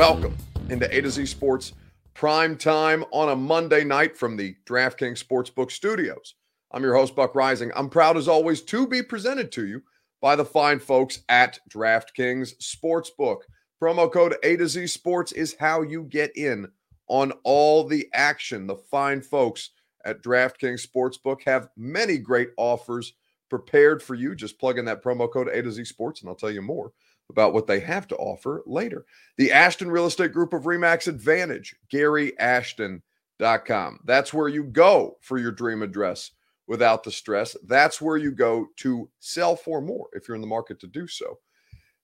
Welcome into A to Z Sports prime time on a Monday night from the DraftKings Sportsbook studios. I'm your host, Buck Reising. I'm proud as always to be presented to you by the fine folks at DraftKings Sportsbook. Promo code A to Z Sports is how you get in on all the action. The fine folks at DraftKings Sportsbook have many great offers prepared for you. Just plug in that promo code A to Z Sports, and I'll tell you more about what they have to offer later. The Ashton Real Estate Group of Remax Advantage, GaryAshton.com. That's where you go for your dream address without the stress. That's where you go to sell for more if you're in the market to do so.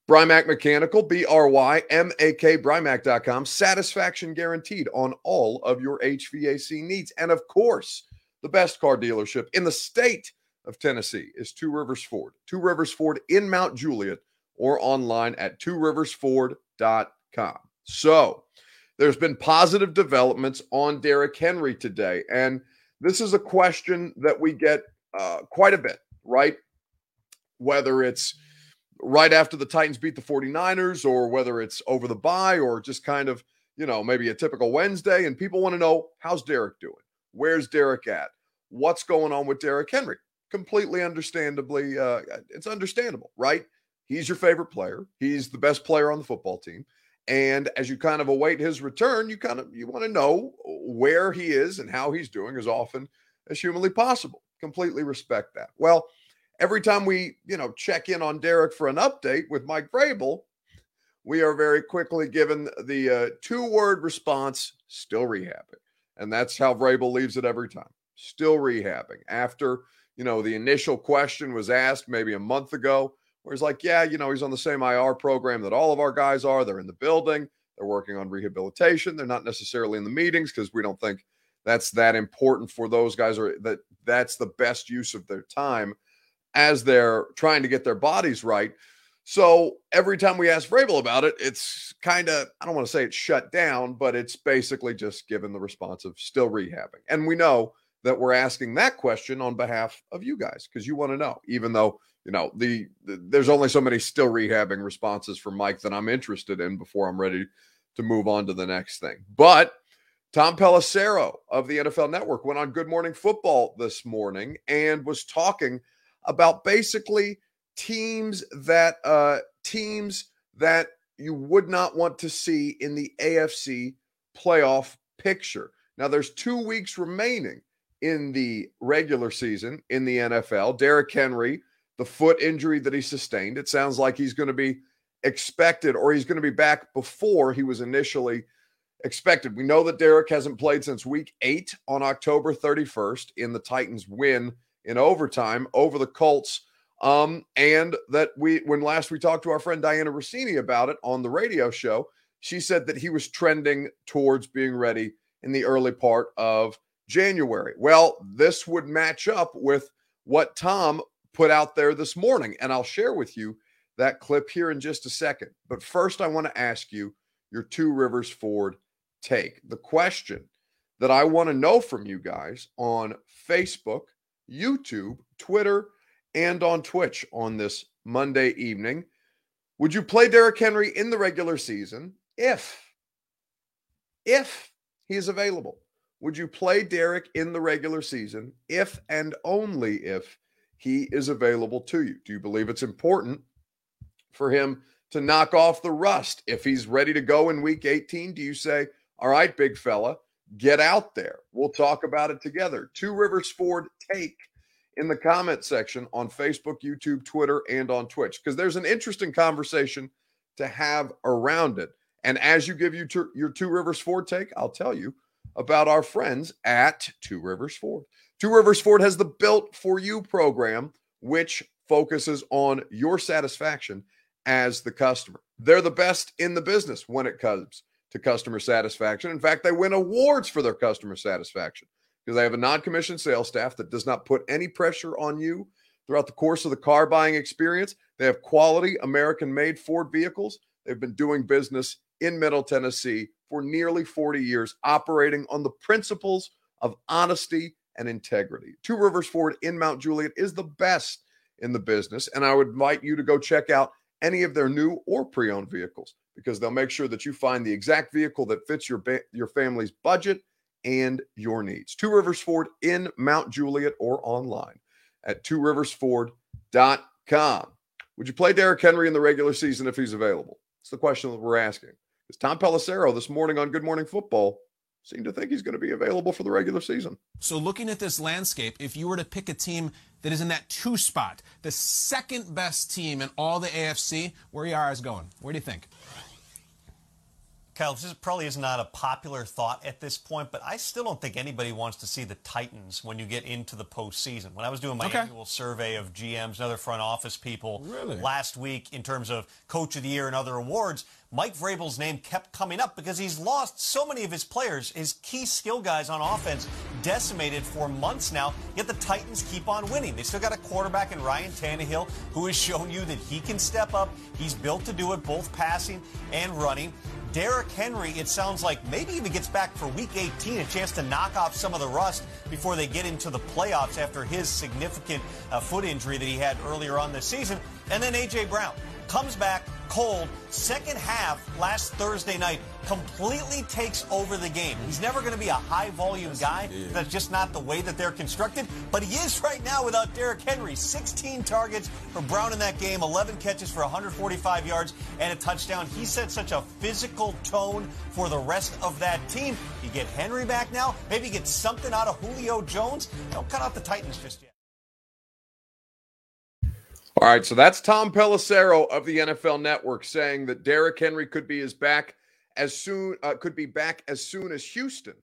Brymak Mechanical, B R Y M A K, Brymak.com. Satisfaction guaranteed on all of your HVAC needs. And of course, the best car dealership in the state of Tennessee is Two Rivers Ford. Two Rivers Ford in Mount Juliet or online at tworiversford.com. So, there's been positive developments on Derrick Henry today. And this is a question that we get uh, quite a bit, right? Whether it's right after the Titans beat the 49ers or whether it's over the bye or just kind of, you know, maybe a typical Wednesday. And people want to know how's Derrick doing? Where's Derrick at? What's going on with Derrick Henry? Completely understandably, uh, it's understandable, right? He's your favorite player. He's the best player on the football team. And as you kind of await his return, you kind of you want to know where he is and how he's doing as often as humanly possible. Completely respect that. Well, every time we, you know, check in on Derrick for an update with Mike Vrabel, we are very quickly given the uh, two-word response, still rehabbing. And that's how Vrabel leaves it every time. Still rehabbing. After, you know, the initial question was asked maybe a month ago, where he's like, yeah, you know, he's on the same IR program that all of our guys are. They're in the building, they're working on rehabilitation. They're not necessarily in the meetings because we don't think that's that important for those guys or that that's the best use of their time as they're trying to get their bodies right. So every time we ask Vrabel about it, it's kind of, I don't want to say it's shut down, but it's basically just given the response of still rehabbing. And we know that we're asking that question on behalf of you guys because you want to know, even though you know the, the, there's only so many still rehabbing responses from Mike that I'm interested in before I'm ready to move on to the next thing. But Tom Pelissero of the NFL Network went on Good Morning Football this morning and was talking about basically teams that uh, teams that you would not want to see in the AFC playoff picture. Now there's two weeks remaining in the regular season in the NFL. Derrick Henry the foot injury that he sustained. It sounds like he's going to be expected or he's going to be back before he was initially expected. We know that Derrick hasn't played since week eight on October 31st in the Titans win in overtime over the Colts. Um, and that we, when last we talked to our friend Dianna Russini about it on the radio show, she said that he was trending towards being ready in the early part of January. Well, this would match up with what Tom put out there this morning. And I'll share with you that clip here in just a second. But first, I want to ask you your Two Rivers Ford take. The question that I want to know from you guys on Facebook, YouTube, Twitter, and on Twitch on this Monday evening. Would you play Derrick Henry in the regular season if, if he is available? Would you play Derrick in the regular season if and only if he is available to you. Do you believe it's important for him to knock off the rust? If he's ready to go in week 18, do you say, All right, big fella, get out there? We'll talk about it together. Two Rivers Ford take in the comment section on Facebook, YouTube, Twitter, and on Twitch because there's an interesting conversation to have around it. And as you give you your Two Rivers Ford take, I'll tell you about our friends at Two Rivers Ford. Two Rivers Ford has the Built for You program, which focuses on your satisfaction as the customer. They're the best in the business when it comes to customer satisfaction. In fact, they win awards for their customer satisfaction because they have a non commissioned sales staff that does not put any pressure on you throughout the course of the car buying experience. They have quality American made Ford vehicles. They've been doing business in Middle Tennessee for nearly 40 years, operating on the principles of honesty and integrity. Two Rivers Ford in Mount Juliet is the best in the business, and I would invite you to go check out any of their new or pre owned vehicles because they'll make sure that you find the exact vehicle that fits your ba- your family's budget and your needs. Two Rivers Ford in Mount Juliet or online at tworiversford.com. Would you play Derrick Henry in the regular season if he's available? It's the question that we're asking. Because Tom Pelissero this morning on Good Morning Football seemed to think he's going to be available for the regular season. So, looking at this landscape, if you were to pick a team that is in that two spot, the second best team in all the AFC, where are you going? Where do you think? Kyle, this probably is not a popular thought at this point, but I still don't think anybody wants to see the Titans when you get into the postseason. When I was doing my okay. annual survey of GMs and other front office people really? last week in terms of Coach of the Year and other awards, Mike Vrabel's name kept coming up because he's lost so many of his players, his key skill guys on offense, decimated for months now. Yet the Titans keep on winning. They still got a quarterback in Ryan Tannehill who has shown you that he can step up. He's built to do it, both passing and running. Derrick Henry, it sounds like maybe even gets back for week 18, a chance to knock off some of the rust before they get into the playoffs after his significant uh, foot injury that he had earlier on this season. And then A.J. Brown comes back cold. Second half last Thursday night completely takes over the game. He's never going to be a high volume guy. That's just not the way that they're constructed. But he is right now without Derrick Henry. 16 targets for Brown in that game, 11 catches for 145 yards and a touchdown. He set such a physical tone for the rest of that team. You get Henry back now. Maybe get something out of Julio Jones. Don't cut out the Titans just yet. All right, so that's Tom Pelissero of the NFL Network saying that Derrick Henry could be as back as soon uh, could be back as soon as Houston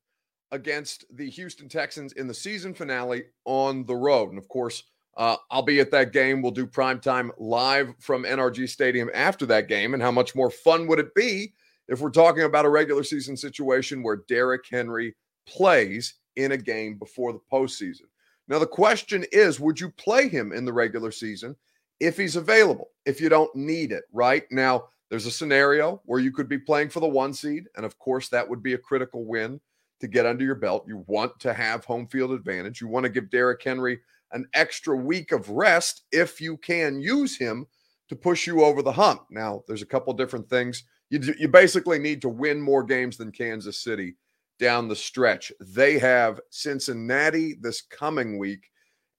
against the Houston Texans in the season finale on the road. And of course, uh, I'll be at that game. We'll do prime time live from NRG Stadium after that game. And how much more fun would it be if we're talking about a regular season situation where Derrick Henry plays in a game before the postseason? Now, the question is would you play him in the regular season? If he's available, if you don't need it, right? Now, there's a scenario where you could be playing for the one seed. And of course, that would be a critical win to get under your belt. You want to have home field advantage. You want to give Derrick Henry an extra week of rest if you can use him to push you over the hump. Now, there's a couple different things. You, you basically need to win more games than Kansas City down the stretch. They have Cincinnati this coming week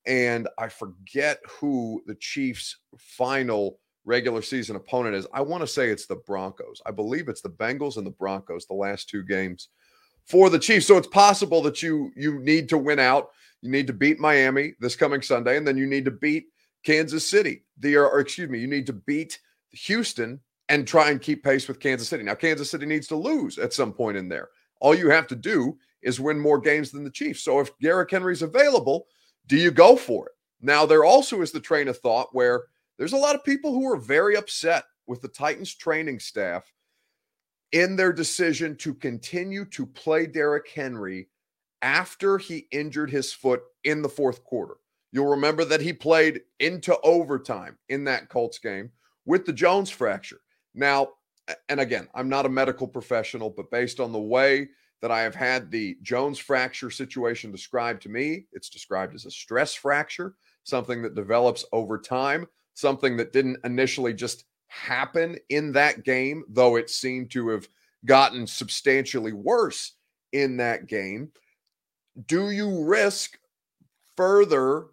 and I forget who the Chiefs' final regular season opponent is. I want to say it's the Broncos. I believe it's the Bengals and the Broncos, the last two games for the Chiefs. So it's possible that you you need to win out. You need to beat Miami this coming Sunday, and then you need to beat Kansas City. The or, excuse me, you need to beat Houston and try and keep pace with Kansas City. Now, Kansas City needs to lose at some point in there. All you have to do is win more games than the Chiefs. So if Derrick Henry's available, do you go for it? Now, there also is the train of thought where there's a lot of people who are very upset with the Titans training staff in their decision to continue to play Derrick Henry after he injured his foot in the fourth quarter. You'll remember that he played into overtime in that Colts game with the Jones fracture. Now, and again, I'm not a medical professional, but based on the way that I have had the Jones fracture situation described to me. It's described as a stress fracture, something that develops over time, something that didn't initially just happen in that game, though it seemed to have gotten substantially worse in that game. Do you risk further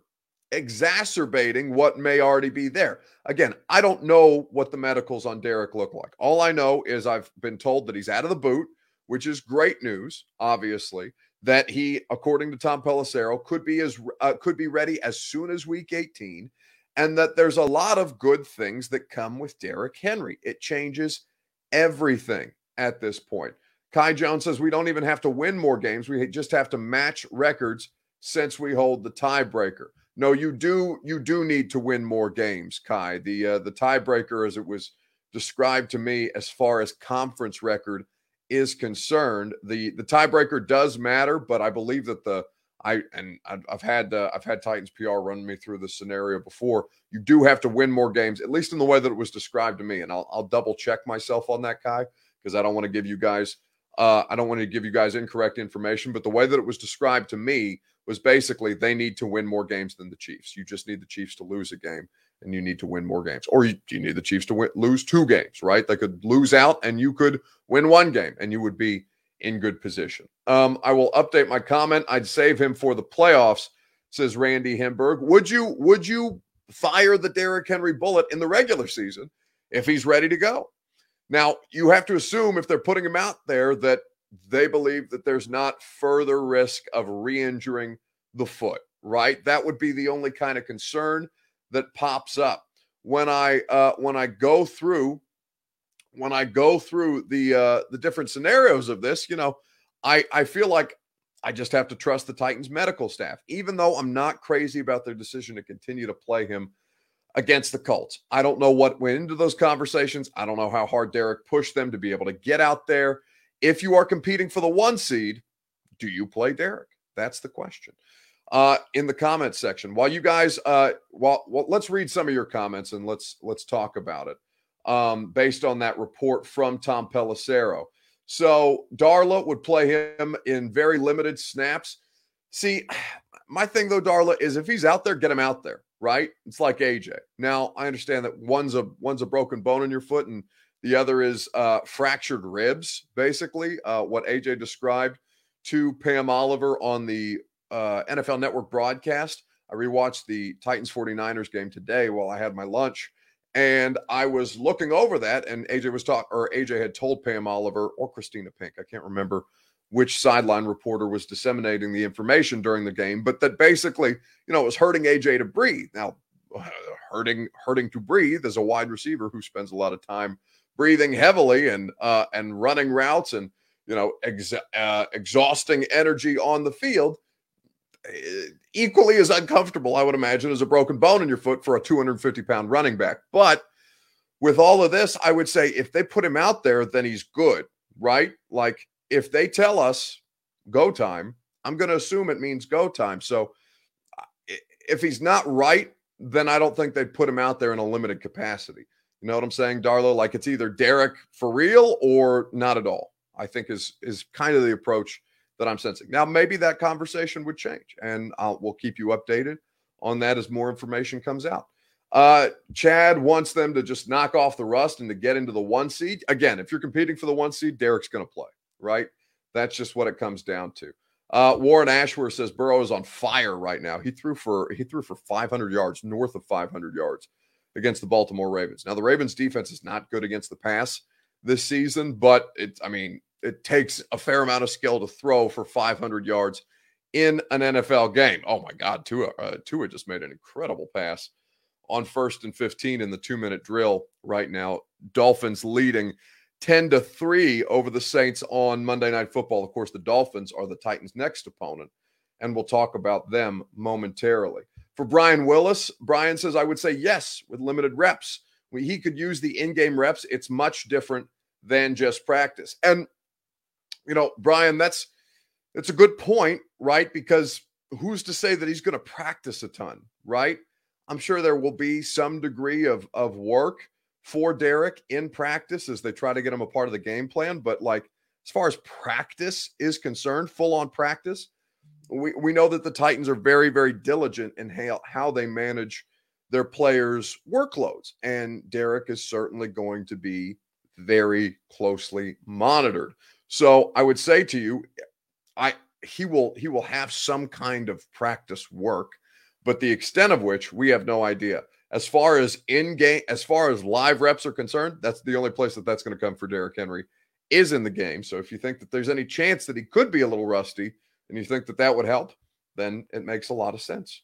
exacerbating what may already be there? Again, I don't know what the medicals on Derrick look like. All I know is I've been told that he's out of the boot which is great news, obviously, that he, according to Tom Pelissero, could be as uh, could be ready as soon as Week 18, and that there's a lot of good things that come with Derrick Henry. It changes everything at this point. Kai Jones says we don't even have to win more games; we just have to match records since we hold the tiebreaker. No, you do you do need to win more games, Kai. The uh, the tiebreaker, as it was described to me, as far as conference record is concerned, the the tiebreaker does matter, but I believe that the I and I've had uh, I've had Titans PR run me through this scenario before. You do have to win more games, at least in the way that it was described to me, and I'll, I'll double check myself on that, Kai, because I don't want to give you guys uh, I don't want to give you guys incorrect information. But the way that it was described to me was basically they need to win more games than the Chiefs. You just need the Chiefs to lose a game and you need to win more games. Or you, you need the Chiefs to win, lose two games, right? They could lose out and you could win one game and you would be in good position. Um, I will update my comment. I'd save him for the playoffs, says Randy Hemberg. Would you would you fire the Derrick Henry bullet in the regular season if he's ready to go? Now, you have to assume if they're putting him out there that they believe that there's not further risk of re-injuring the foot, right? That would be the only kind of concern that pops up when I uh, when I go through when I go through the uh, the different scenarios of this. You know, I I feel like I just have to trust the Titans medical staff, even though I'm not crazy about their decision to continue to play him against the Colts. I don't know what went into those conversations. I don't know how hard Derrick pushed them to be able to get out there. If you are competing for the one seed, do you play Derrick? That's the question uh, in the comments section. While you guys, uh, well, well, let's read some of your comments and let's let's talk about it um, based on that report from Tom Pelissero. So Darla would play him in very limited snaps. See, my thing though, Darla, is if he's out there, get him out there, right? It's like AJ. Now I understand that one's a one's a broken bone in your foot and the other is uh, fractured ribs, basically. Uh, what AJ described to Pam Oliver on the uh, NFL Network broadcast. I rewatched the Titans 49ers game today while I had my lunch. And I was looking over that, and AJ was talking, or AJ had told Pam Oliver or Kristina Pink, I can't remember which sideline reporter was disseminating the information during the game, but that basically, you know, it was hurting AJ to breathe. Now, hurting hurting to breathe as a wide receiver who spends a lot of time breathing heavily and uh, and running routes and you know ex- uh, exhausting energy on the field Uh, equally as uncomfortable, I would imagine, as a broken bone in your foot for a 250 pound running back. But with all of this, I would say if they put him out there, then he's good, right? Like if they tell us go time, I'm going to assume it means go time. So uh, if he's not right, then I don't think they'd put him out there in a limited capacity. You know what I'm saying, Darlo? Like it's either Derrick for real or not at all. I think is is kind of the approach that I'm sensing. Now, maybe that conversation would change, and I'll, we'll keep you updated on that as more information comes out. Uh, Chad wants them to just knock off the rust and to get into the one seed. Again, if you're competing for the one seed, Derrick's going to play, right? That's just what it comes down to. Uh, Warren Ashworth says Burrow is on fire right now. He threw for he threw for 500 yards, north of 500 yards against the Baltimore Ravens. Now the Ravens defense is not good against the pass this season, but it's I mean it takes a fair amount of skill to throw for 500 yards in an NFL game. Oh my God, Tua, uh, Tua just made an incredible pass on first and 15 in the two minute drill right now. Dolphins leading 10 to 3 over the Saints on Monday Night Football. Of course, the Dolphins are the Titans' next opponent, and we'll talk about them momentarily. For Brian Willis, Brian says, I would say yes with limited reps. He could use the in game reps. It's much different than just practice. And you know, Brian, that's that's a good point, right? Because who's to say that he's going to practice a ton, right? I'm sure there will be some degree of of work for Derrick in practice as they try to get him a part of the game plan. But like as far as practice is concerned, full on practice, we, we know that the Titans are very, very diligent in how, how they manage their players' workloads. And Derrick is certainly going to be very closely monitored. So I would say to you, I he will he will have some kind of practice work, but the extent of which we have no idea. As far as in game, as far as live reps are concerned, that's the only place that that's going to come for Derrick Henry is in the game. So if you think that there's any chance that he could be a little rusty, and you think that that would help, then it makes a lot of sense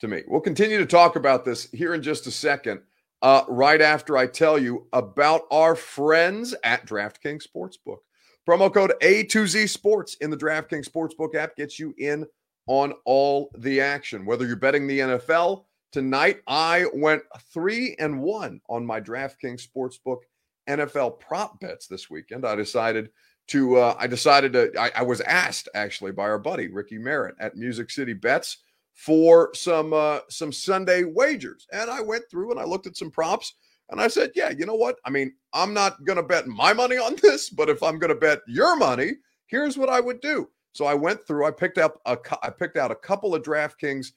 to me. We'll continue to talk about this here in just a second. Uh, right after I tell you about our friends at DraftKings Sportsbook. Promo code A2Z Sports in the DraftKings Sportsbook app gets you in on all the action. Whether you're betting the NFL tonight, I went three and one on my DraftKings Sportsbook NFL prop bets this weekend. I decided to, uh, I decided to, I, I, was asked actually by our buddy Ricky Merritt at Music City Bets for some uh, some Sunday wagers, and I went through and I looked at some props and I said, yeah, you know what? I mean, I'm not going to bet my money on this, but if I'm going to bet your money, here's what I would do. So I went through. I picked up a. I picked out a couple of DraftKings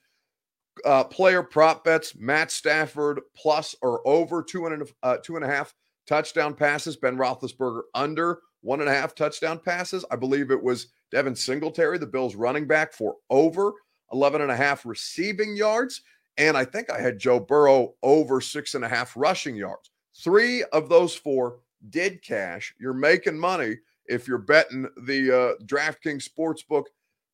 uh, player prop bets. Matt Stafford plus or over two and a, uh, two and a half touchdown passes. Ben Roethlisberger under one and a half touchdown passes. I believe it was Devin Singletary, the Bills running back, for over 11 and a half receiving yards. And I think I had Joe Burrow over six and a half rushing yards. Three of those four did cash. You're making money if you're betting the uh, DraftKings Sportsbook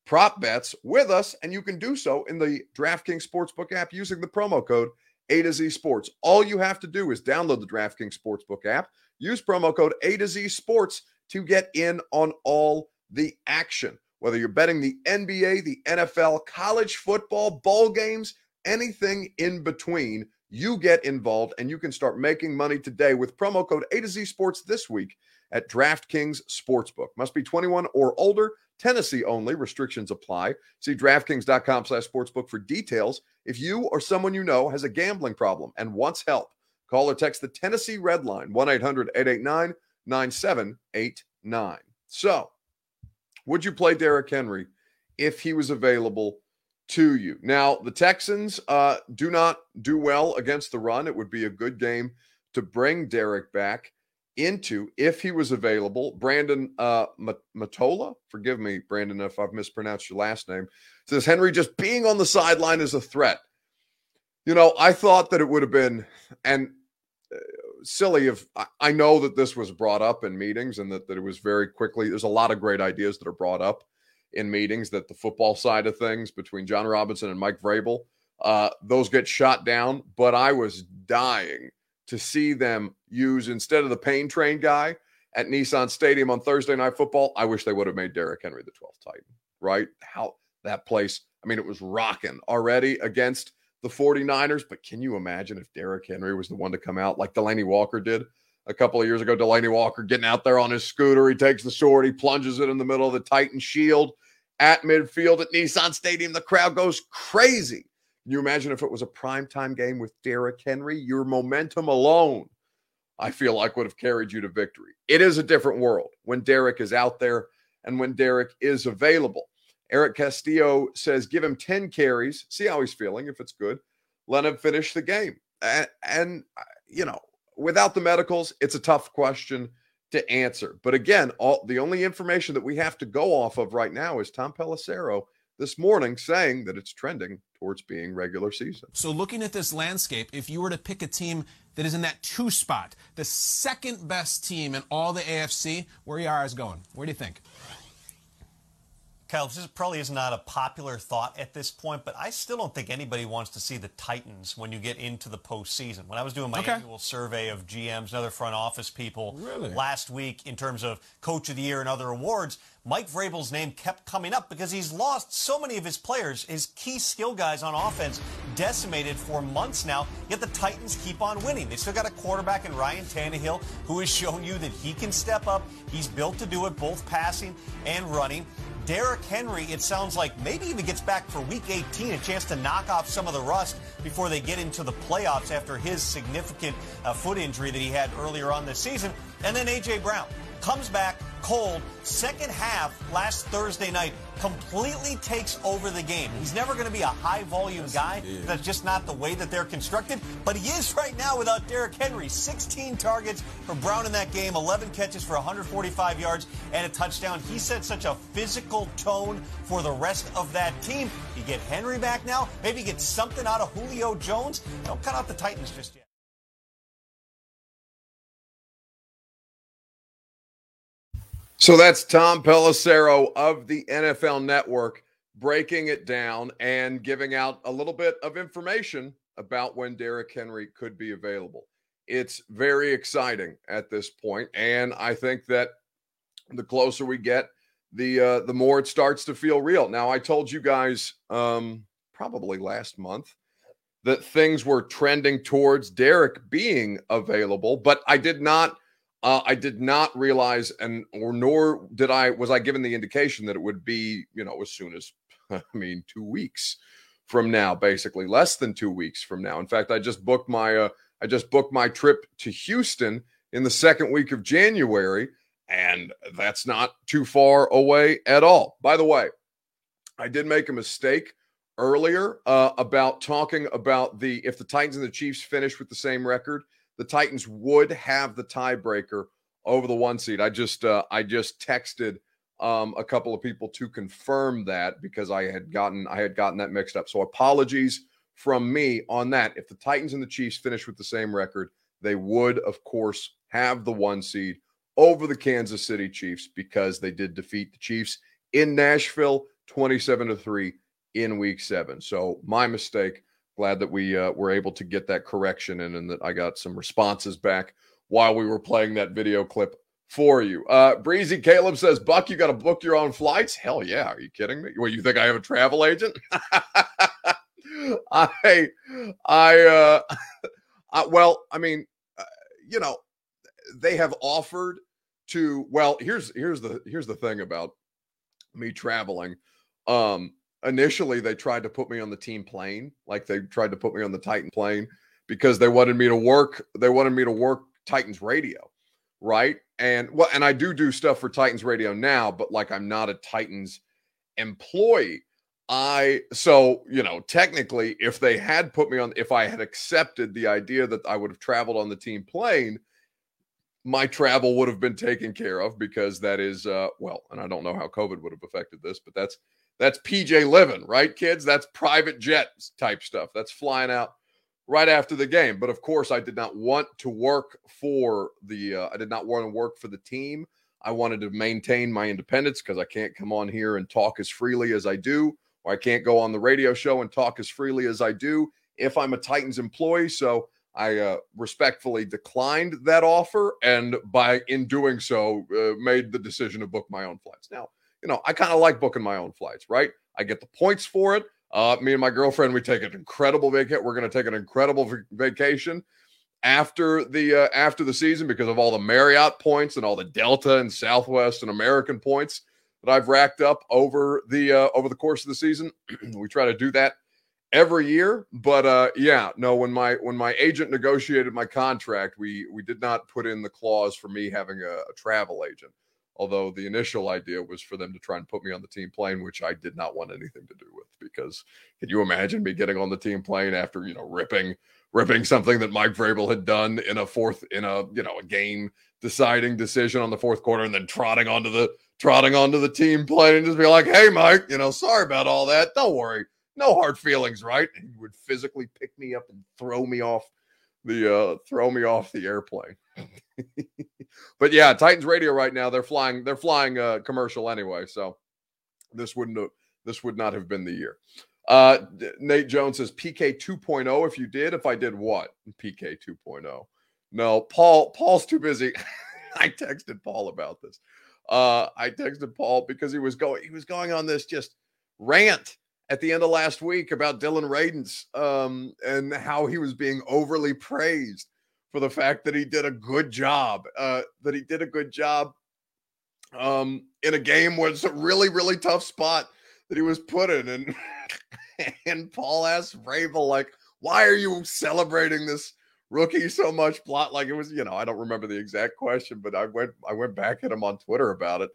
prop bets with us, and you can do so in the DraftKings Sportsbook app using the promo code A to Z Sports. All you have to do is download the DraftKings Sportsbook app, use promo code A to Z Sports to get in on all the action. Whether you're betting the NBA, the NFL, college football, bowl games, anything in between, you get involved and you can start making money today with promo code A to Z Sports this week at DraftKings Sportsbook. Must be 21 or older. Tennessee only. Restrictions apply. See DraftKings.com slash sportsbook for details. If you or someone you know has a gambling problem and wants help, call or text the Tennessee Red Line, 1-800-889-9789. So, would you play Derrick Henry if he was available to you? Now, the Texans uh, do not do well against the run. It would be a good game to bring Derrick back into if he was available. Brandon uh, Matola, forgive me, Brandon, if I've mispronounced your last name, says Henry just being on the sideline is a threat. You know, I thought that it would have been, and uh, silly if I, know that this was brought up in meetings and that, that it was very quickly. There's a lot of great ideas that are brought up in meetings that the football side of things between Jon Robinson and Mike Vrabel, uh, those get shot down. But I was dying to see them use instead of the pain train guy at Nissan Stadium on Thursday Night Football. I wish they would have made Derrick Henry the 12th Titan, right? How that place, I mean, it was rocking already against the 49ers. But can you imagine if Derrick Henry was the one to come out like Delanie Walker did a couple of years ago? Delanie Walker getting out there on his scooter. He takes the sword, he plunges it in the middle of the Titan shield at midfield at Nissan Stadium. The crowd goes crazy. Can you imagine if it was a primetime game with Derrick Henry? Your momentum alone, I feel like, would have carried you to victory. It is a different world when Derrick is out there and when Derrick is available. Eric Castillo says, give him 10 carries, see how he's feeling. If it's good, let him finish the game. And, and uh, you know, without the medicals, it's a tough question to answer. But again, all the only information that we have to go off of right now is Tom Pelissero this morning saying that it's trending towards being regular season. So, looking at this landscape, if you were to pick a team that is in that two spot, the second best team in all the AFC, where are you is going, where do you think? Kyle, this probably is not a popular thought at this point, but I still don't think anybody wants to see the Titans when you get into the postseason. When I was doing my okay. annual survey of GMs and other front office people really? last week in terms of Coach of the Year and other awards, Mike Vrabel's name kept coming up because he's lost so many of his players, his key skill guys on offense, decimated for months now. Yet the Titans keep on winning. They still got a quarterback in Ryan Tannehill who has shown you that he can step up. He's built to do it, both passing and running. Derrick Henry, it sounds like maybe even gets back for week 18, a chance to knock off some of the rust before they get into the playoffs after his significant uh, foot injury that he had earlier on this season. And then A.J. Brown comes back cold. Second half last Thursday night completely takes over the game. He's never going to be a high volume yes, guy. That's just not the way that they're constructed. But he is right now without Derrick Henry. 16 targets for Brown in that game, 11 catches for 145 yards and a touchdown. He set such a physical tone for the rest of that team. You get Henry back now. Maybe get something out of Julio Jones. Don't cut out the Titans just yet. So that's Tom Pelissero of the NFL Network breaking it down and giving out a little bit of information about when Derrick Henry could be available. It's very exciting at this point, and I think that the closer we get, the uh, the more it starts to feel real. Now, I told you guys um, probably last month that things were trending towards Derrick being available, but I did not uh, I did not realize, and or nor did I was I given the indication that it would be, you know, as soon as I mean, two weeks from now, basically less than two weeks from now. In fact, I just booked my uh, I just booked my trip to Houston in the second week of January, And that's not too far away at all. By the way, I did make a mistake earlier uh, about talking about the if the Titans and the Chiefs finish with the same record, the Titans would have the tiebreaker over the one seed. I just uh, I just texted um, a couple of people to confirm that because I had gotten I had gotten that mixed up. So apologies from me on that. If the Titans and the Chiefs finish with the same record, they would of course have the one seed over the Kansas City Chiefs because they did defeat the Chiefs in Nashville 27 to 3 in week 7. So my mistake. Glad that we uh, were able to get that correction in and that I got some responses back while we were playing that video clip for you. Uh, Breezy Caleb says, Buck, you got to book your own flights? Hell yeah. Are you kidding me? Well, you think I have a travel agent? I, I, uh, I, well, I mean, uh, you know, they have offered to, well, here's, here's the, here's the thing about me traveling. Um, initially they tried to put me on the team plane, like they tried to put me on the Titan plane because they wanted me to work, they wanted me to work Titans radio right? And well, and I do do stuff for Titans Radio now, but like I'm not a Titans employee. I so you know technically, if they had put me on, if I had accepted the idea that I would have traveled on the team plane, my travel would have been taken care of because that is uh well, and I don't know how COVID would have affected this, but that's that's PJ living, right, kids? That's private jet type stuff. That's flying out right after the game. But of course, I did not want to work for the. Uh, I did not want to work for the team. I wanted to maintain my independence because I can't come on here and talk as freely as I do, or I can't go on the radio show and talk as freely as I do if I'm a Titans employee. So I uh, respectfully declined that offer, and by in doing so, uh, made the decision to book my own flights. Now, you know, I kind of like booking my own flights, right? I get the points for it. Uh, me and my girlfriend, we take an incredible vacation. We're going to take an incredible vacation after the uh, after the season because of all the Marriott points and all the Delta and Southwest and American points that I've racked up over the uh, over the course of the season. we try to do that every year, but uh, yeah, no. When my when my agent negotiated my contract, we we did not put in the clause for me having a, a travel agent. Although the initial idea was for them to try and put me on the team plane, which I did not want anything to do with because can you imagine me getting on the team plane after, you know, ripping ripping something that Mike Vrabel had done in a fourth in a, you know, a game deciding decision on the fourth quarter and then trotting onto the trotting onto the team plane and just be like, "Hey Mike, you know, sorry about all that. Don't worry. No hard feelings, right?" And he would physically pick me up and throw me off the uh throw me off the airplane. but yeah, Titans radio right now, they're flying, they're flying uh commercial anyway. So this wouldn't have this would not have been the year. Uh Nate Jones says PK 2.0. If you did, if I did what? PK 2.0. No, Paul, Paul's too busy. I texted Paul about this. Uh, I texted Paul because he was going, he was going on this just rant at the end of last week about Dillon Radunz um, and how he was being overly praised for the fact that he did a good job, uh, that he did a good job um, in a game where it's a really, really tough spot that he was put in. And and Paul asked Vrabel, like, why are you celebrating this rookie so much? Plot like it was, you know, I don't remember the exact question, but I went I went back at him on Twitter about it.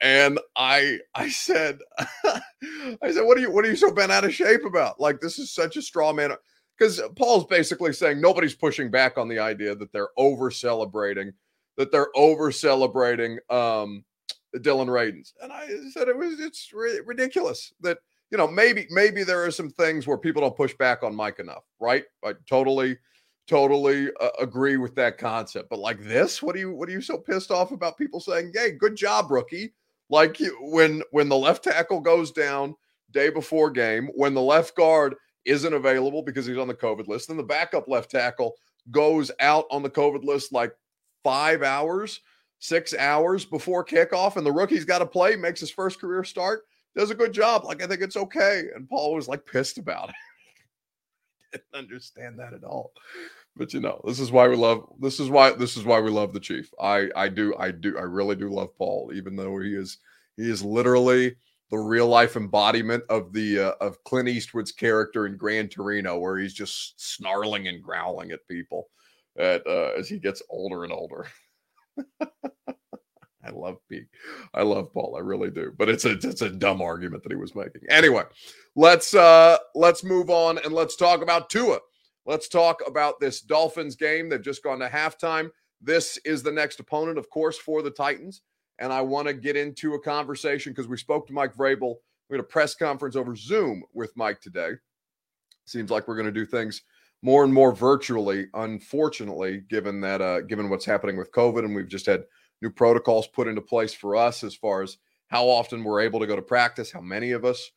And I I said, I said, what are you what are you so bent out of shape about? Like, this is such a straw man because Paul's basically saying nobody's pushing back on the idea that they're over celebrating, that they're over celebrating um, Dillon Radunz. And I said it was it's ridiculous that you know maybe maybe there are some things where people don't push back on Mike enough, right? I totally totally uh, agree with that concept. But like this, what are you what are you so pissed off about people saying, "Hey, good job, rookie"? Like when when the left tackle goes down day before game, when the left guard isn't available because he's on the COVID list. Then the backup left tackle goes out on the COVID list like five hours, six hours before kickoff, and the rookie's got to play, makes his first career start, does a good job. Like, I think it's okay. And Paul was like pissed about it. Didn't understand that at all. But you know, this is why we love this is why this is why we love the chief. I I do I do I really do love Paul, even though he is he is literally the real life embodiment of the uh, of Clint Eastwood's character in Gran Torino, where he's just snarling and growling at people at, uh, as he gets older and older. I love Pete. I love Paul. I really do. But it's a it's a dumb argument that he was making. Anyway, let's uh let's move on and let's talk about Tua. Let's talk about this Dolphins game. They've just gone to halftime. This is the next opponent, of course, for the Titans. And I want to get into a conversation because we spoke to Mike Vrabel. We had a press conference over Zoom with Mike today. Seems like we're going to do things more and more virtually, unfortunately, given that uh, given what's happening with COVID, and we've just had new protocols put into place for us as far as how often we're able to go to practice, how many of us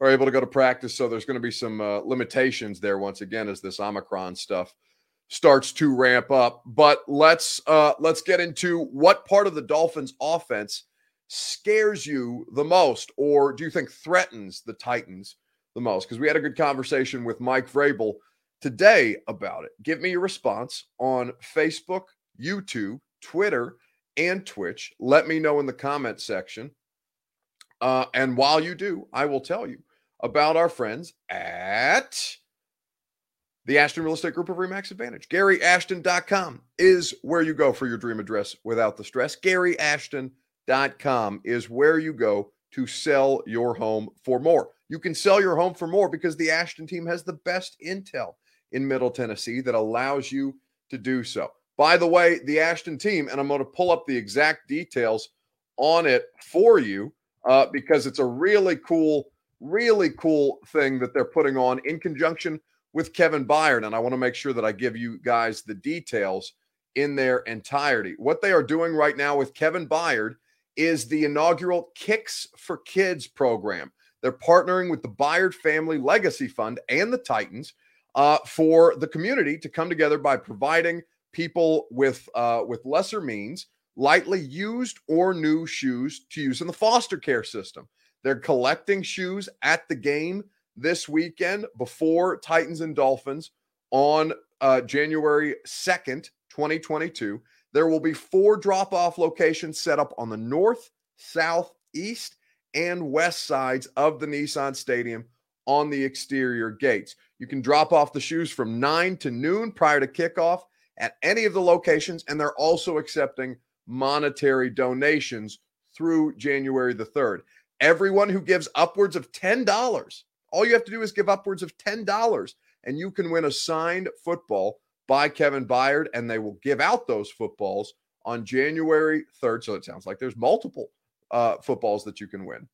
are able to go to practice. So there's going to be some uh, limitations there once again as this Omicron stuff starts to ramp up. But let's uh, let's get into what part of the Dolphins' offense scares you the most, or do you think threatens the Titans the most? Because we had a good conversation with Mike Vrabel today about it. Give me your response on Facebook, YouTube, Twitter, and Twitch. Let me know in the comment section. Uh, and while you do, I will tell you about our friends at the Ashton Real Estate Group of Remax Advantage. GaryAshton.com is where you go for your dream address without the stress. GaryAshton.com is where you go to sell your home for more. You can sell your home for more because the Ashton team has the best intel in Middle Tennessee that allows you to do so. By the way, the Ashton team, and I'm going to pull up the exact details on it for you uh, because it's a really cool, really cool thing that they're putting on in conjunction with Kevin Byard. And I want to make sure that I give you guys the details in their entirety. What they are doing right now with Kevin Byard is the inaugural Kicks for Kids program. They're partnering with the Byard Family Legacy Fund and the Titans uh, for the community to come together by providing people with uh, with lesser means lightly used or new shoes to use in the foster care system. They're collecting shoes at the game this weekend before Titans and Dolphins on uh, January 2nd, 2022. There will be four drop off locations set up on the north, south, east, and west sides of the Nissan Stadium on the exterior gates. You can drop off the shoes from 9 to noon prior to kickoff at any of the locations, and they're also accepting monetary donations through January the 3rd. Everyone who gives upwards of $10, all you have to do is give upwards of $10, and you can win a signed football by Kevin Byard, and they will give out those footballs on January 3rd. So it sounds like there's multiple uh, footballs that you can win.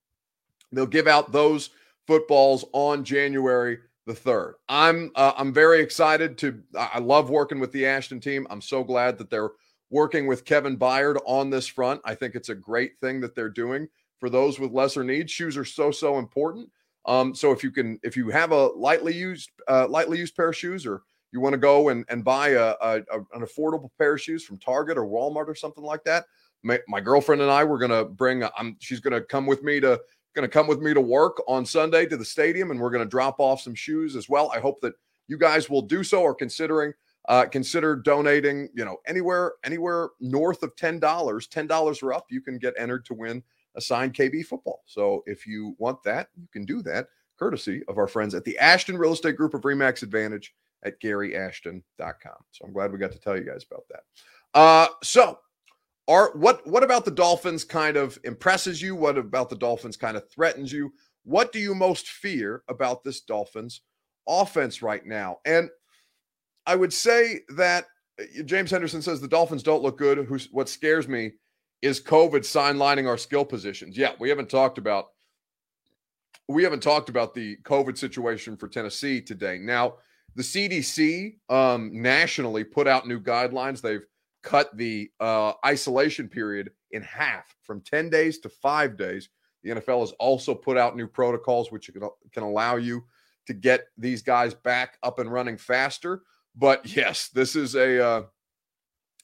They'll give out those footballs on January the third. I'm uh, I'm very excited to. I love working with the Ashton team. I'm so glad that they're working with Kevin Byard on this front. I think it's a great thing that they're doing for those with lesser needs. Shoes are so so important. Um, so if you can, if you have a lightly used uh, lightly used pair of shoes, or you want to go and and buy a, a, an affordable pair of shoes from Target or Walmart or something like that. My, my girlfriend and I were gonna bring. I'm she's gonna come with me to to come with me to work on Sunday to the stadium, and we're to drop off some shoes as well. I hope that you guys will do so or considering uh, consider donating. You know, anywhere anywhere north of ten dollars, ten dollars or up, you can get entered to win a signed KB football. So if you want that, you can do that courtesy of our friends at the Ashton Real Estate Group of Remax Advantage at GaryAshton.com. So I'm glad we got to tell you guys about that. Uh, so are what what about the Dolphins kind of impresses you? What about the Dolphins kind of threatens you? What do you most fear about this Dolphins offense right now? And I would say that uh, James Henderson says the Dolphins don't look good. Who's what scares me is COVID sidelining our skill positions. Yeah, we haven't talked about we haven't talked about the COVID situation for Tennessee today. Now, the CDC um, nationally put out new guidelines. They've cut the uh, isolation period in half from 10 days to five days. The NFL has also put out new protocols which can, can allow you to get these guys back up and running faster. But yes, this is a uh,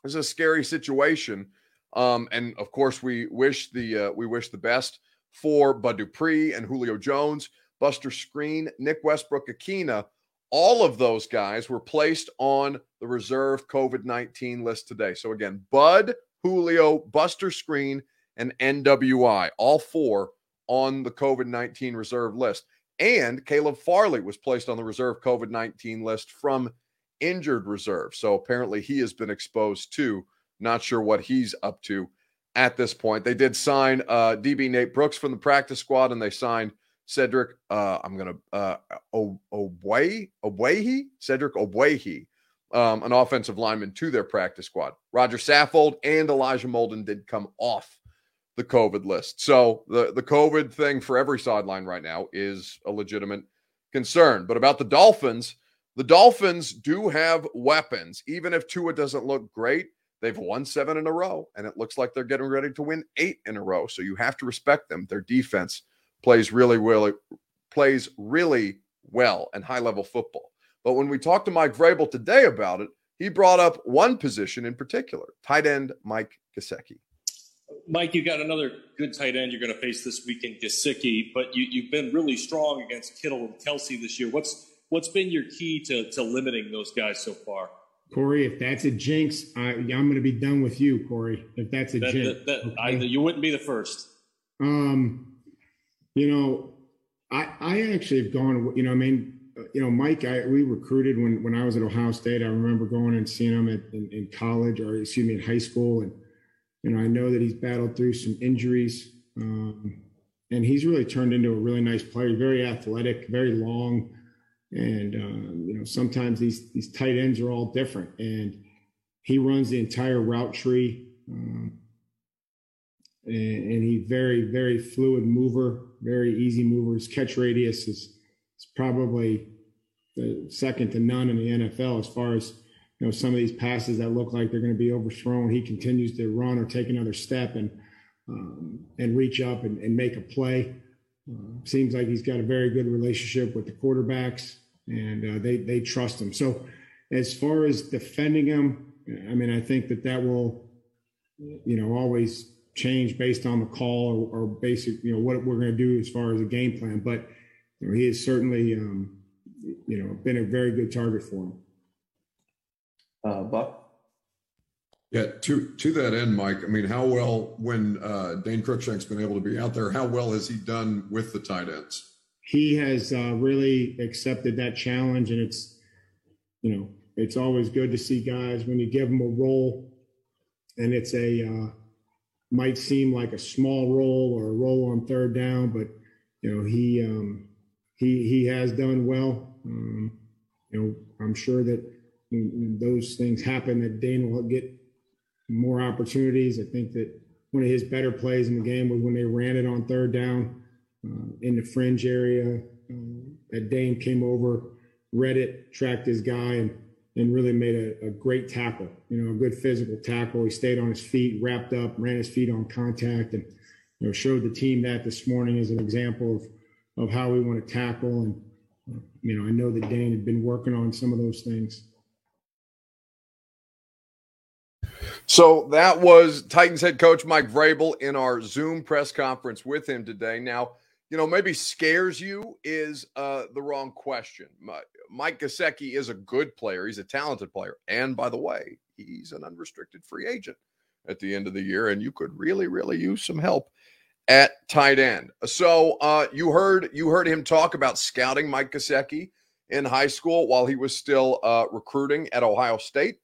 this is a scary situation. Um, and of course, we wish the uh, we wish the best for Bud Dupree and Julio Jones, Buster Skrine, Nick Westbrook-Ikhine all of those guys were placed on the reserve COVID 19 list today. So, again, Bud, Julio, Buster Skrine, and NWI, all four on the COVID 19 reserve list. And Caleb Farley was placed on the reserve COVID 19 list from injured reserve. So, apparently, he has been exposed too. Not sure what he's up to at this point. They did sign uh, DB Nate Brooks from the practice squad, and they signed Cedric. Uh, I'm gonna uh, Obwe Ogbuehi Cedric Ogbuehi, um, an offensive lineman, to their practice squad. Roger Saffold and Elijah Molden did come off the COVID list. So the the COVID thing for every sideline right now is a legitimate concern. But about the Dolphins, the Dolphins do have weapons. Even if Tua doesn't look great, they've won seven in a row, and it looks like they're getting ready to win eight in a row. So you have to respect them. Their defense plays really, really plays really well and high level football. But when we talked to Mike Vrabel today about it, he brought up one position in particular, tight end Mike Gesicki. Mike, you got another good tight end you're going to face this week in Gesicki, but you, have been really strong against Kittle and Kelce this year. What's what's been your key to, to limiting those guys so far? Corey, if that's a jinx, I, am going to be done with you, Corey. If that's a that, jinx, that, that, okay? I, you wouldn't be the first. Um, you know, I I actually have gone. You know, I mean, you know, Mike, I we recruited when when I was at Ohio State. I remember going and seeing him at, in, in college, or excuse me, in high school, and you know, I know that he's battled through some injuries, um, and he's really turned into a really nice player. Very athletic, very long, and um, you know, sometimes these these tight ends are all different, and he runs the entire route tree, um, and, and he very very fluid mover, very easy mover. His catch radius is is probably the second to none in the NFL as far as you know, some of these passes that look like they're going to be overthrown, he continues to run or take another step and um, and reach up and, and make a play. Uh, seems like he's got a very good relationship with the quarterbacks, and uh, they they trust him. So, as far as defending him, I mean, I think that that will, you know, always change based on the call or, or basic, you know, what we're going to do as far as a game plan. But you know, he has certainly, um, you know, been a very good target for him uh, Buck? Yeah, to to that end, Mike. I mean, how well when uh, Dane Cruikshank's been able to be out there, how well has he done with the tight ends? He has uh, really accepted that challenge, and it's you know it's always good to see guys when you give them a role, and it's a uh, might seem like a small role or a role on third down, but you know he um, he he has done well. Um, you know, I'm sure that those things happen, that Dane will get more opportunities. I think that one of his better plays in the game was when they ran it on third down uh, in the fringe area. Uh, that Dane came over, read it, tracked his guy, and and really made a, a, great tackle. You know, a good physical tackle. He stayed on his feet, wrapped up, ran his feet on contact, and you know showed the team that this morning as an example of of how we want to tackle. And uh, you know, I know that Dane had been working on some of those things. So that was Titans head coach Mike Vrabel in our Zoom press conference with him today. Now, you know, maybe scares you is uh, the wrong question. Mike Gesicki is a good player. He's a talented player. And by the way, he's an unrestricted free agent at the end of the year. And you could really, really use some help at tight end. So uh, you heard you heard him talk about scouting Mike Gesicki in high school while he was still uh, recruiting at Ohio State.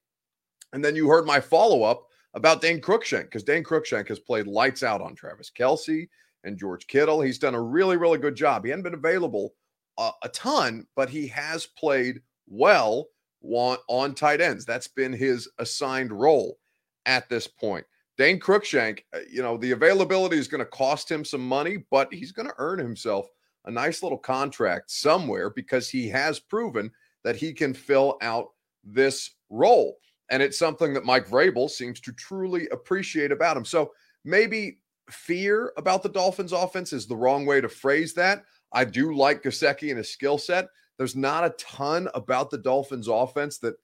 And then you heard my follow up about Dane Cruikshank because Dane Cruikshank has played lights out on Travis Kelce and George Kittle. He's done a really, really good job. He hadn't been available uh, a ton, but he has played well on, on tight ends. That's been his assigned role at this point. Dane Cruikshank, uh, you know, the availability is going to cost him some money, but he's going to earn himself a nice little contract somewhere because he has proven that he can fill out this role. And it's something that Mike Vrabel seems to truly appreciate about him. So maybe fear about the Dolphins offense is the wrong way to phrase that. I do like Gesicki and his skill set. There's not a ton about the Dolphins offense that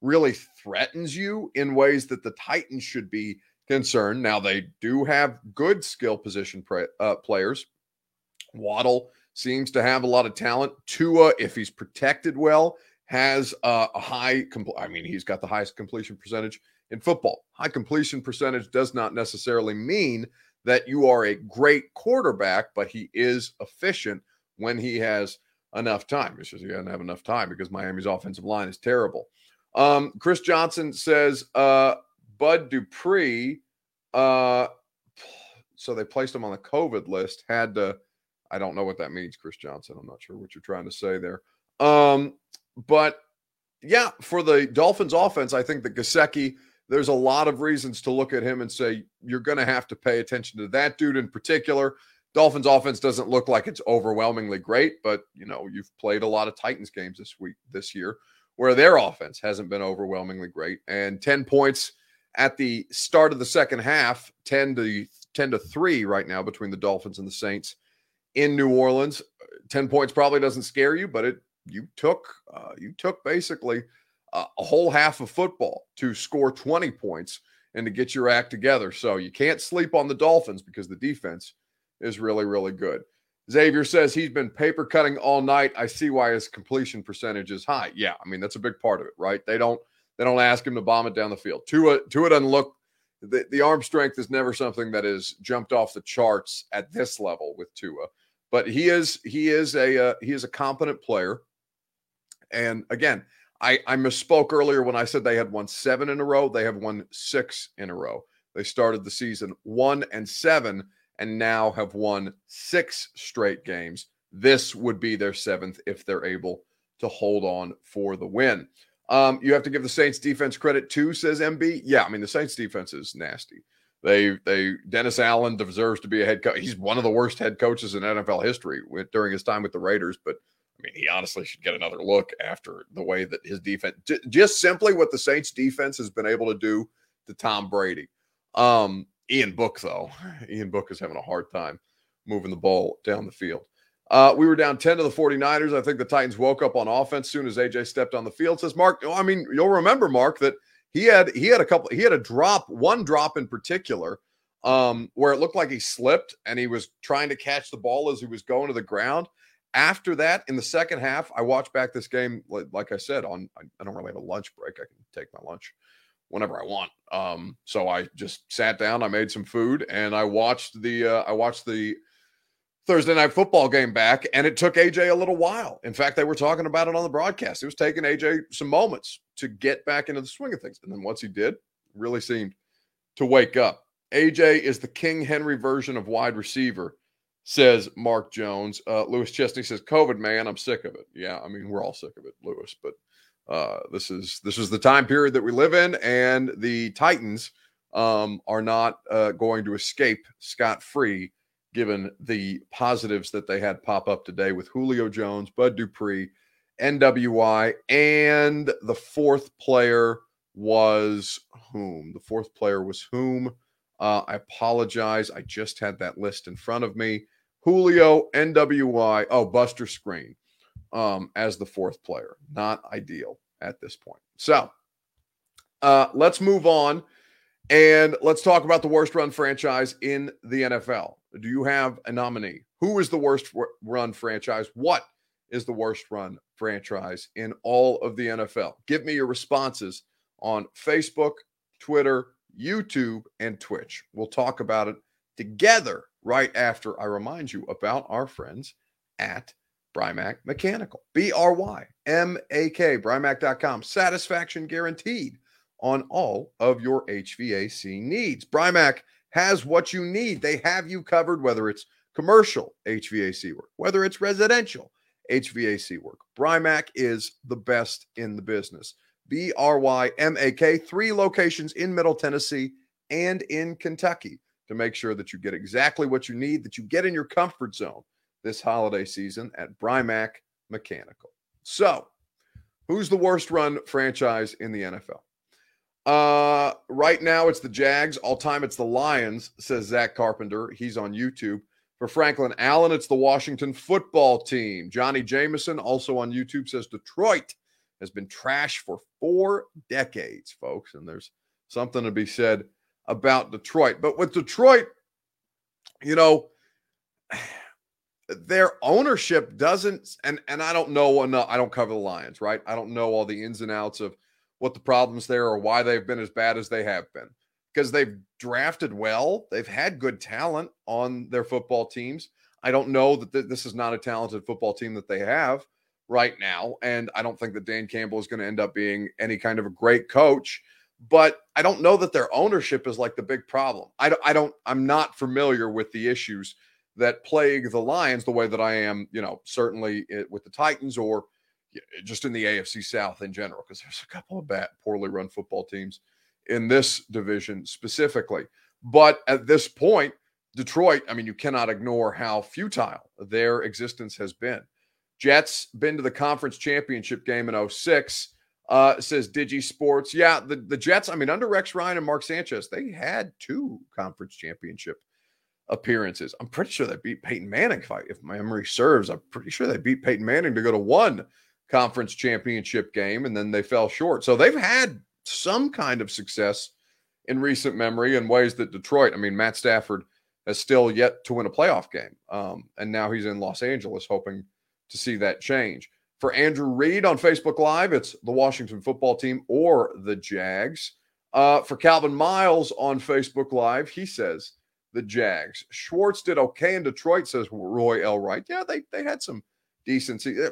really threatens you in ways that the Titans should be concerned. Now, they do have good skill position pre- uh, players. Waddle seems to have a lot of talent. Tua, if he's protected well, has a high, compl- I mean, he's got the highest completion percentage in football. High completion percentage does not necessarily mean that you are a great quarterback, but he is efficient when he has enough time. It's just he doesn't have enough time because Miami's offensive line is terrible. Um, Chris Johnson says uh, Bud Dupree uh, so they placed him on the COVID list. Had to, I don't know what that means, Chris Johnson. I'm not sure what you're trying to say there. Um, but yeah, for the Dolphins offense, I think that Gesicki, there's a lot of reasons to look at him and say you're going to have to pay attention to that dude in particular. Dolphins offense doesn't look like it's overwhelmingly great, but you know, you've played a lot of Titans games this week this year where their offense hasn't been overwhelmingly great and 10 points at the start of the second half, 10 to 10 to 3 right now between the Dolphins and the Saints in New Orleans. 10 points probably doesn't scare you, but it you took uh, you took basically a, a whole half of football to score 20 points and to get your act together. So you can't sleep on the Dolphins because the defense is really really good. Xavier says he's been paper cutting all night. I see why his completion percentage is high. Yeah, I mean that's a big part of it, right? They don't they don't ask him to bomb it down the field. Tua Tua doesn't look the, the arm strength is never something that is jumped off the charts at this level with Tua, but he is he is a uh, he is a competent player. And again, I, I misspoke earlier when I said they had won seven in a row. They have won six in a row. They started the season one and seven and now have won six straight games. This would be their seventh if they're able to hold on for the win. Um, you have to give the Saints defense credit too, says MB. Yeah, I mean the Saints defense is nasty. They they Dennis Allen deserves to be a head coach. He's one of the worst head coaches in NFL history with, during his time with the Raiders, but I mean, he honestly should get another look after the way that his defense, j- just simply what the Saints defense has been able to do to Tom Brady. Um, Ian Book, though, Ian Book is having a hard time moving the ball down the field. Uh, we were down 10 to the 49ers. I think the Titans woke up on offense soon as AJ stepped on the field. Says Mark, I mean, you'll remember, Mark, that he had he had a couple, he had a drop, one drop in particular, um, where it looked like he slipped and he was trying to catch the ball as he was going to the ground. After that, in the second half, I watched back this game, like, like I said, on I, I don't really have a lunch break. I can take my lunch whenever I want. Um, so I just sat down, I made some food, and I watched the uh, I watched the Thursday night football game back, and it took AJ a little while. In fact, they were talking about it on the broadcast. It was taking AJ some moments to get back into the swing of things, and then once he did, really seemed to wake up. AJ is the King Henry version of wide receiver, says Mark Jones. Uh, Lewis Chesney says, "COVID man, I'm sick of it." Yeah, I mean we're all sick of it, Lewis, but uh, this is this is the time period that we live in, and the Titans um, are not uh, going to escape scot free, given the positives that they had pop up today with Julio Jones, Bud Dupree, NWI, and the fourth player was whom? The fourth player was whom? Uh, I apologize. I just had that list in front of me. Julio, NWI, oh, Buster Skrine um, as the fourth player. Not ideal at this point. So uh, let's move on and let's talk about the worst run franchise in the NFL. Do you have a nominee? Who is the worst run franchise? What is the worst run franchise in all of the NFL? Give me your responses on Facebook, Twitter, YouTube, and Twitch. We'll talk about it together right after I remind you about our friends at Brymak Mechanical. B R Y M A K, Brymak.com. Satisfaction guaranteed on all of your HVAC needs. Brymak has what you need. They have you covered, whether it's commercial HVAC work, whether it's residential HVAC work. Brymak is the best in the business. B R Y M A K, three locations in Middle Tennessee and in Kentucky to make sure that you get exactly what you need, that you get in your comfort zone this holiday season at Brymak Mechanical. So, who's the worst run franchise in the NFL? Uh, right now it's the Jags. All time it's the Lions, says Zach Carpenter. He's on YouTube. For Franklin Allen, it's the Washington football team. Johnny Jameson, also on YouTube, says Detroit has been trash for four decades, folks. And there's something to be said about Detroit. But with Detroit, you know, their ownership doesn't and and I don't know enough I don't cover the Lions, right? I don't know all the ins and outs of what the problems there or why they've been as bad as they have been. Because they've drafted well, they've had good talent on their football teams. I don't know that th- this is not a talented football team that they have right now and I don't think that Dan Campbell is going to end up being any kind of a great coach, but I don't know that their ownership is like the big problem. I don't, I don't, I'm not familiar with the issues that plague the Lions the way that I am, you know, certainly with the Titans or just in the AFC South in general, because there's a couple of bad, poorly run football teams in this division specifically. But at this point, Detroit, I mean, you cannot ignore how futile their existence has been. Jets been to the conference championship game in 06 uh, says Digi Sports. Yeah, the, the Jets, I mean, under Rex Ryan and Mark Sanchez, they had two conference championship appearances. I'm pretty sure they beat Peyton Manning. If, I, if my memory serves, I'm pretty sure they beat Peyton Manning to go to one conference championship game and then they fell short. So they've had some kind of success in recent memory in ways that Detroit, I mean, Matt Stafford has still yet to win a playoff game. Um, and now he's in Los Angeles hoping to see that change. For Andrew Reed on Facebook Live, it's the Washington football team or the Jags. Uh, for Calvin Miles on Facebook Live, he says the Jags. Schwartz did okay in Detroit, says Roy L. Wright. Yeah, they they had some decent seasons.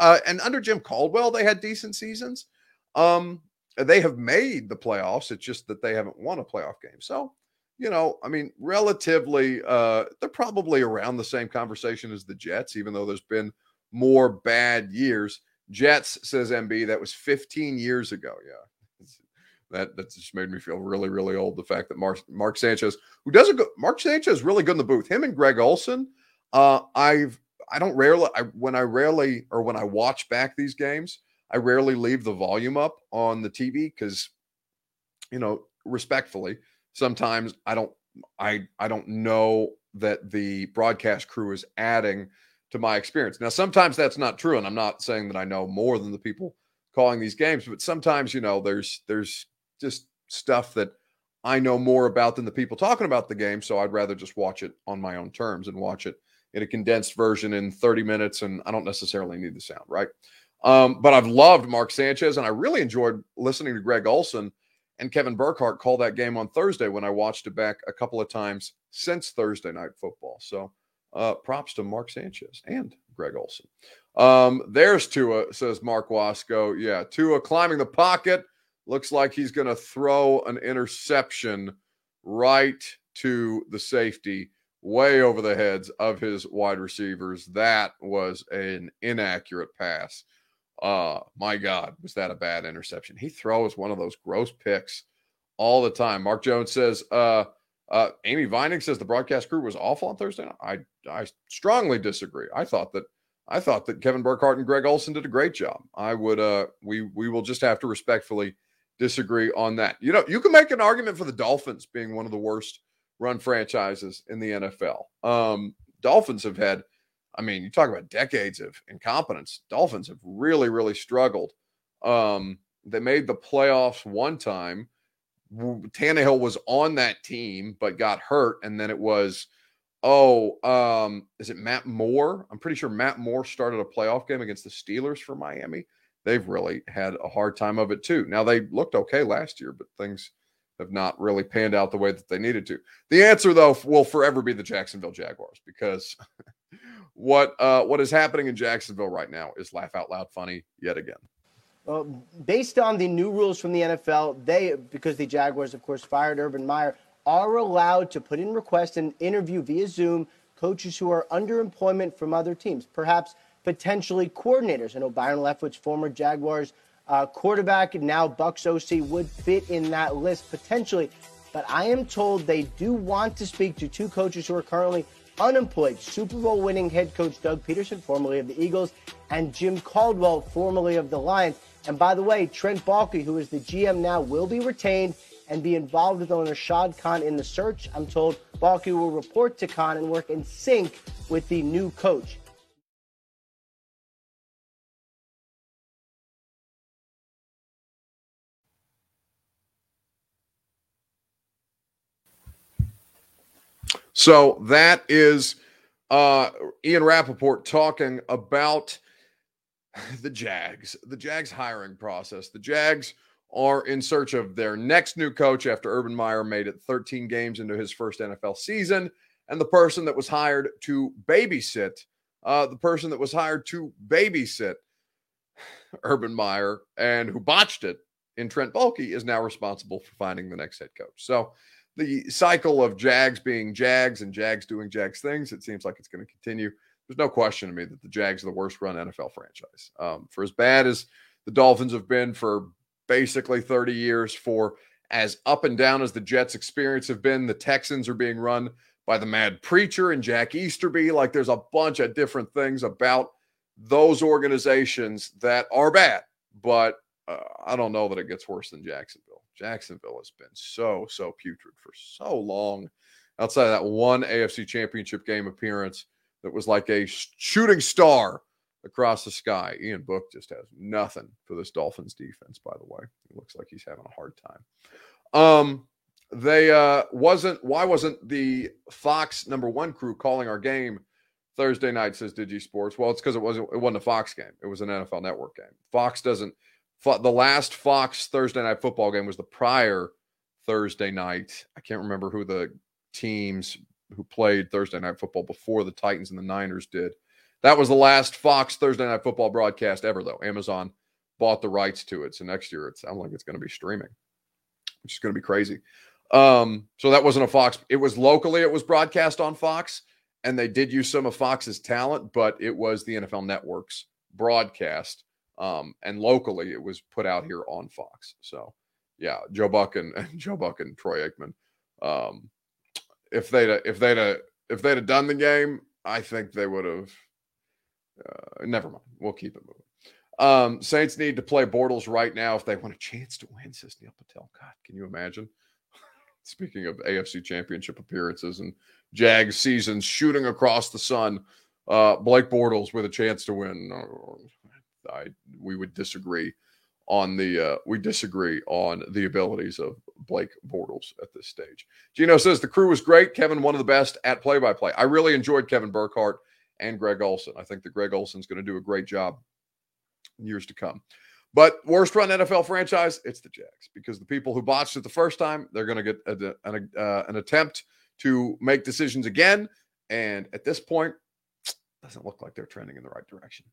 Uh, and under Jim Caldwell, they had decent seasons. Um, they have made the playoffs. It's just that they haven't won a playoff game. So, you know, I mean, relatively, uh, they're probably around the same conversation as the Jets, even though there's been – more bad years. Jets, says MB, that was 15 years ago. Yeah. That, that just made me feel really, really old. The fact that Mark, Mark Sanchez, who doesn't go, Mark Sanchez is really good in the booth. Him and Greg Olsen. uh, I've, I don't rarely, I, when I rarely, or when I watch back these games, I rarely leave the volume up on the TV because, you know, respectfully, sometimes I don't, I, I don't know that the broadcast crew is adding to my experience. Now, sometimes that's not true, and I'm not saying that I know more than the people calling these games, but sometimes you know there's there's just stuff that I know more about than the people talking about the game. So I'd rather just watch it on my own terms and watch it in a condensed version in 30 minutes, and I don't necessarily need the sound, right? Um, but I've loved Mark Sanchez, and I really enjoyed listening to Greg Olsen and Kevin Burkhardt call that game on Thursday when I watched it back a couple of times since Thursday night football. So uh, props to Mark Sanchez and Greg Olsen. Um, there's Tua, says Mark Wasco. Yeah, Tua climbing the pocket. Looks like he's going to throw an interception right to the safety, way over the heads of his wide receivers. That was an inaccurate pass. Uh, my God, was that a bad interception? He throws one of those gross picks all the time. Mark Jones says, uh, uh, Amy Vining says the broadcast crew was awful on Thursday. I I strongly disagree. I thought that I thought that Kevin Burkhardt and Greg Olsen did a great job. I would uh we we will just have to respectfully disagree on that. You know, you can make an argument for the Dolphins being one of the worst run franchises in the NFL. Um, Dolphins have had, I mean, you talk about decades of incompetence. Dolphins have really, really struggled. Um, they made the playoffs one time Tannehill was on that team but got hurt, and then it was oh, um, is it Matt Moore? I'm pretty sure Matt Moore started a playoff game against the Steelers for Miami. They've really had a hard time of it too. Now they looked okay last year, but things have not really panned out the way that they needed to. The answer, though, will forever be the Jacksonville Jaguars because what uh, what is happening in Jacksonville right now is laugh out loud funny yet again. Uh, based on the new rules from the NFL, they, because the Jaguars, of course, fired Urban Meyer, are allowed to put in requests and interview via Zoom coaches who are under employment from other teams, perhaps potentially coordinators. I know Byron Leftwich, former Jaguars uh, quarterback, now Bucks OC, would fit in that list potentially. But I am told they do want to speak to two coaches who are currently unemployed Super Bowl winning head coach Doug Pederson, formerly of the Eagles, and Jim Caldwell, formerly of the Lions. And by the way, Trent Baalke, who is the GM now, will be retained and be involved with owner Shad Khan in the search. I'm told Baalke will report to Khan and work in sync with the new coach. So that is uh, Ian Rapoport talking about the Jags, the Jags hiring process. The Jags are in search of their next new coach after Urban Meyer made it 13 games into his first NFL season. And the person that was hired to babysit, uh, the person that was hired to babysit Urban Meyer and who botched it in Trent Baalke is now responsible for finding the next head coach. So the cycle of Jags being Jags and Jags doing Jags things, it seems like it's going to continue. There's no question to me that the Jags are the worst run NFL franchise. Um, for as bad as the Dolphins have been for basically 30 years, for as up and down as the Jets' experience have been, the Texans are being run by the Mad Preacher and Jack Easterby. Like there's a bunch of different things about those organizations that are bad, but uh, I don't know that it gets worse than Jacksonville. Jacksonville has been so, so putrid for so long. Outside of that one AFC championship game appearance that was like a shooting star across the sky. Ian Book just has nothing for this Dolphins defense, by the way. It looks like he's having a hard time. Um, they uh wasn't why wasn't the Fox number one crew calling our game Thursday night, says Digi Sports. Well, it's because it wasn't it wasn't a Fox game, it was an NFL network game. Fox doesn't the last Fox Thursday night football game was the prior Thursday night. I can't remember who the teams who played Thursday night football before the Titans and the Niners did. That was the last Fox Thursday night football broadcast ever, though. Amazon bought the rights to it. So next year, it sounds like it's going to be streaming, which is going to be crazy. Um, so that wasn't a Fox. It was locally, it was broadcast on Fox, and they did use some of Fox's talent, but it was the NFL Network's broadcast um, and locally, it was put out here on Fox. So, yeah, Joe Buck and, Joe Buck and Troy Aikman. Um, if they'd if they'd if they'd have done the game, I think they would have. Uh, never mind. We'll keep it moving. Um, Saints need to play Bortles right now if they want a chance to win, says Neil Patel. God, can you imagine? Speaking of AFC championship appearances and Jag seasons shooting across the sun, uh, Blake Bortles with a chance to win. I we would disagree on the uh, we disagree on the abilities of Blake Bortles at this stage. Gino says the crew was great. Kevin, one of the best at play by play. I really enjoyed Kevin Burkhardt and Greg Olsen. I think that Greg Olsen's going to do a great job years to come. But worst run NFL franchise, it's the Jags because the people who botched it the first time, they're going to get a, an, uh, an attempt to make decisions again. And at this point, doesn't look like they're trending in the right direction.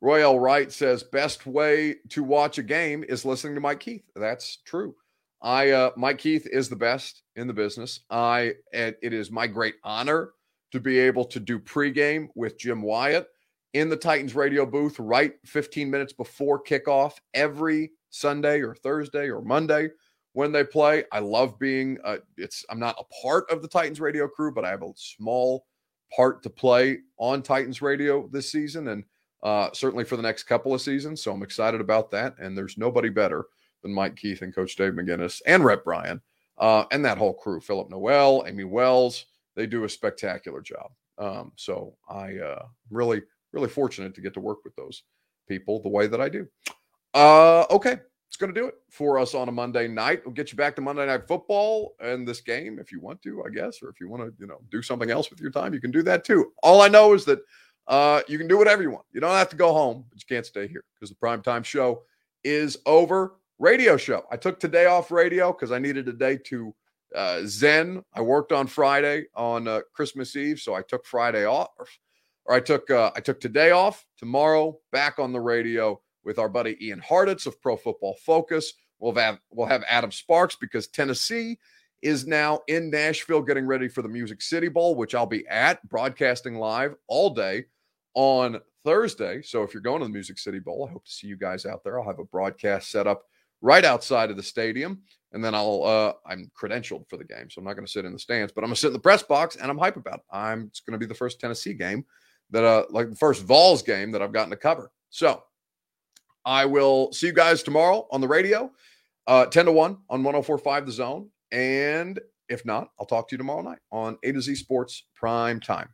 Royal Wright says best way to watch a game is listening to Mike Keith. That's true. I uh, Mike Keith is the best in the business. I it is my great honor to be able to do pregame with Jim Wyatt in the Titans radio booth right 15 minutes before kickoff every Sunday or Thursday or Monday when they play. I love being uh, it's I'm not a part of the Titans radio crew, but I have a small part to play on Titans radio this season and uh, certainly for the next couple of seasons. So I'm excited about that. And there's nobody better than Mike Keith and Coach Dave McGinnis and Rep Bryan uh, and that whole crew. Philip Noel, Amy Wells, they do a spectacular job. Um, so I uh, really, really fortunate to get to work with those people the way that I do. Uh, okay, it's going to do it for us on a Monday night. We'll get you back to Monday Night Football and this game if you want to, I guess, or if you want to, you know, do something else with your time, you can do that too. All I know is that uh, you can do whatever you want. You don't have to go home, but you can't stay here because the primetime show is over. Radio show. I took today off radio because I needed a day to uh, zen. I worked on Friday on uh, Christmas Eve, so I took Friday off, or, I took uh, I took today off. Tomorrow, back on the radio with our buddy Ian Hartitz of Pro Football Focus. We'll have we'll have Adam Sparks because Tennessee is now in Nashville getting ready for the Music City Bowl, which I'll be at broadcasting live all day on Thursday. So if you're going to the Music City Bowl, I hope to see you guys out there. I'll have a broadcast set up right outside of the stadium. And then I'll uh I'm credentialed for the game. So I'm not going to sit in the stands, but I'm gonna sit in the press box and I'm hype about it. I'm it's gonna be the first Tennessee game that uh like the first Vols game that I've gotten to cover. So I will see you guys tomorrow on the radio, uh 10 to 1 on 1045 the zone. And if not, I'll talk to you tomorrow night on A to Z Sports Prime Time.